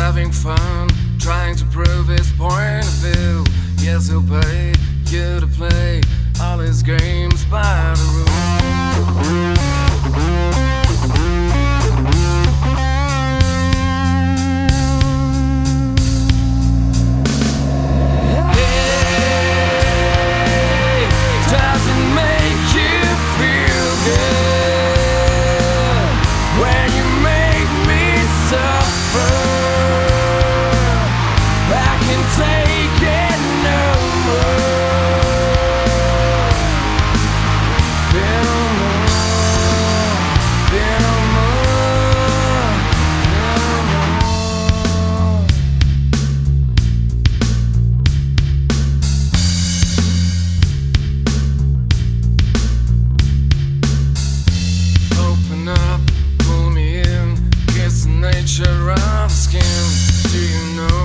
having fun, trying to prove his point of view. Yes, he'll pay you to play all his games by the rules. picture of skin. Do you know?